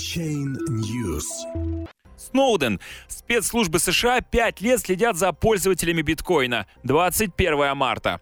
Chain News. Сноуден. Спецслужбы США пять лет следят за пользователями биткоина. 21 марта.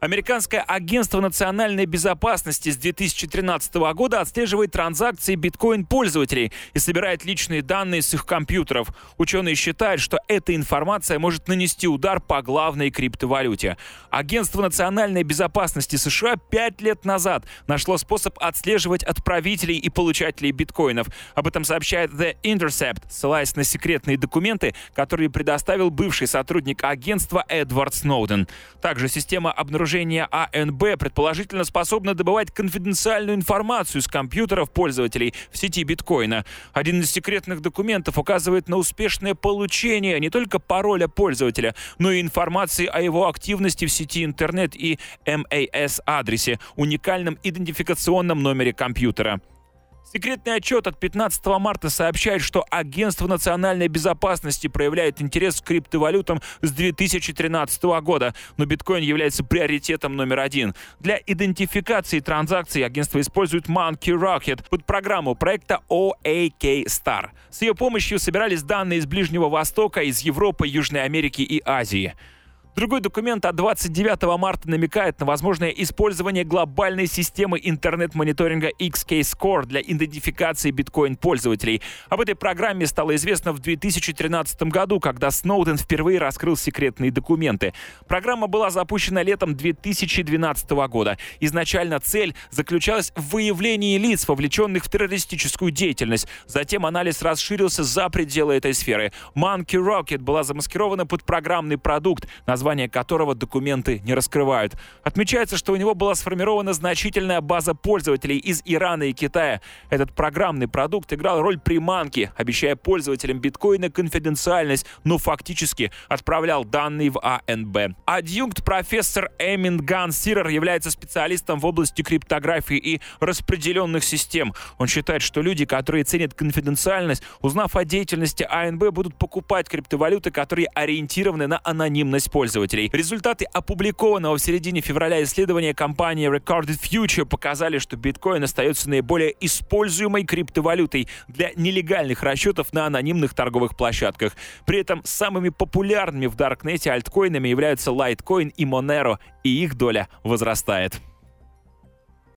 Американское агентство национальной безопасности с 2013 года отслеживает транзакции биткоин-пользователей и собирает личные данные с их компьютеров. Ученые считают, что эта информация может нанести удар по главной криптовалюте. Агентство национальной безопасности США пять лет назад нашло способ отслеживать отправителей и получателей биткоинов. Об этом сообщает The Intercept, ссылаясь на секретные документы, которые предоставил бывший сотрудник агентства Эдвард Сноуден. Также система обнаружения приложение АНБ предположительно способно добывать конфиденциальную информацию с компьютеров пользователей в сети биткоина. Один из секретных документов указывает на успешное получение не только пароля пользователя, но и информации о его активности в сети интернет и MAS-адресе, уникальном идентификационном номере компьютера. Секретный отчет от 15 марта сообщает, что Агентство национальной безопасности проявляет интерес к криптовалютам с 2013 года, но биткоин является приоритетом номер один. Для идентификации транзакций агентство использует Monkey Rocket под программу проекта OAK Star. С ее помощью собирались данные из Ближнего Востока, из Европы, Южной Америки и Азии. Другой документ от 29 марта намекает на возможное использование глобальной системы интернет-мониторинга XK-Score для идентификации биткоин-пользователей. Об этой программе стало известно в 2013 году, когда Сноуден впервые раскрыл секретные документы. Программа была запущена летом 2012 года. Изначально цель заключалась в выявлении лиц, вовлеченных в террористическую деятельность. Затем анализ расширился за пределы этой сферы. Monkey Rocket была замаскирована под программный продукт, название которого документы не раскрывают. Отмечается, что у него была сформирована значительная база пользователей из Ирана и Китая. Этот программный продукт играл роль приманки, обещая пользователям биткоина конфиденциальность, но фактически отправлял данные в АНБ. Адъюнкт профессор Эмин Ган Сирер является специалистом в области криптографии и распределенных систем. Он считает, что люди, которые ценят конфиденциальность, узнав о деятельности АНБ, будут покупать криптовалюты, которые ориентированы на анонимность пользователей пользователей. Результаты опубликованного в середине февраля исследования компании Recorded Future показали, что биткоин остается наиболее используемой криптовалютой для нелегальных расчетов на анонимных торговых площадках. При этом самыми популярными в Даркнете альткоинами являются Litecoin и Monero, и их доля возрастает.